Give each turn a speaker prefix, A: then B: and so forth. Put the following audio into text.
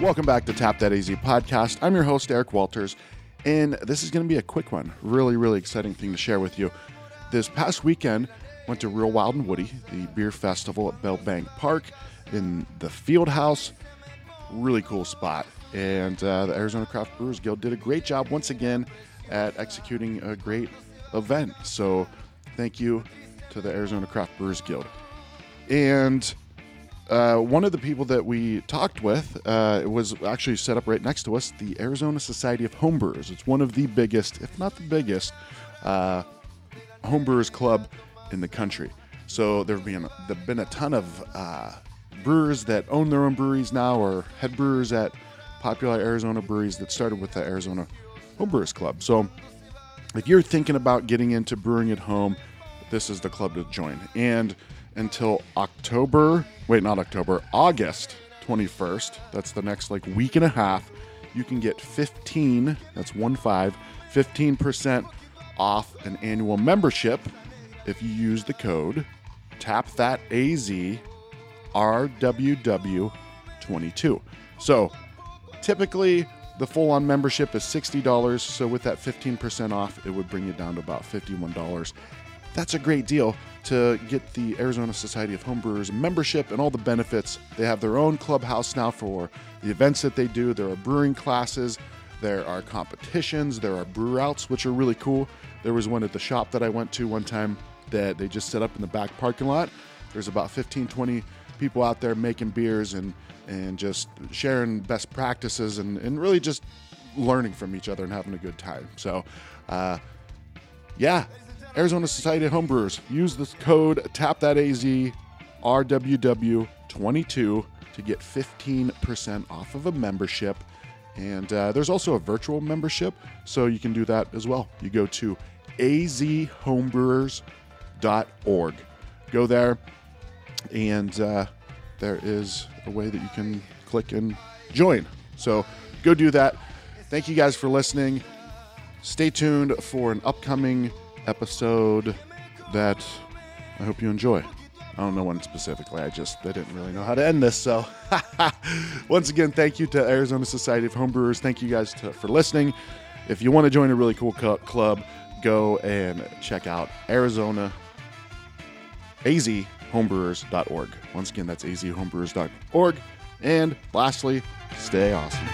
A: Welcome back to Tap That AZ podcast. I'm your host, Eric Walters, and this is going to be a quick one. Really, really exciting thing to share with you. This past weekend, went to Real Wild and Woody, the beer festival at Bell Bank Park in the Field House. Really cool spot. And uh, the Arizona Craft Brewers Guild did a great job once again at executing a great event. So, thank you to the Arizona Craft Brewers Guild. And uh, one of the people that we talked with uh, was actually set up right next to us, the Arizona Society of Homebrewers. It's one of the biggest, if not the biggest, uh, homebrewers club in the country. So there have been there've been a ton of uh, brewers that own their own breweries now, or head brewers at popular Arizona breweries that started with the Arizona Homebrewers Club. So if you're thinking about getting into brewing at home, this is the club to join. And until October, wait, not October, August 21st, that's the next like week and a half, you can get 15, that's 1 5, 15% off an annual membership if you use the code tap that AZ RWW22. So typically the full on membership is $60. So with that 15% off, it would bring you down to about $51. That's a great deal to get the Arizona Society of Homebrewers membership and all the benefits. They have their own clubhouse now for the events that they do. There are brewing classes, there are competitions, there are brew outs, which are really cool. There was one at the shop that I went to one time that they just set up in the back parking lot. There's about 15, 20 people out there making beers and, and just sharing best practices and, and really just learning from each other and having a good time. So, uh, yeah, Arizona Society of Homebrewers. Use the code TAPTHATAZ RWW22 to get 15% off of a membership. And uh, there's also a virtual membership, so you can do that as well. You go to azhomebrewers.org. Go there, and uh, there is a way that you can click and join. So go do that. Thank you guys for listening. Stay tuned for an upcoming episode that I hope you enjoy. I don't know when specifically. I just I didn't really know how to end this. So once again, thank you to Arizona Society of Homebrewers. Thank you guys to, for listening. If you want to join a really cool cu- club, go and check out Arizona azhomebrewers.org. Once again, that's azhomebrewers.org. And lastly, stay awesome.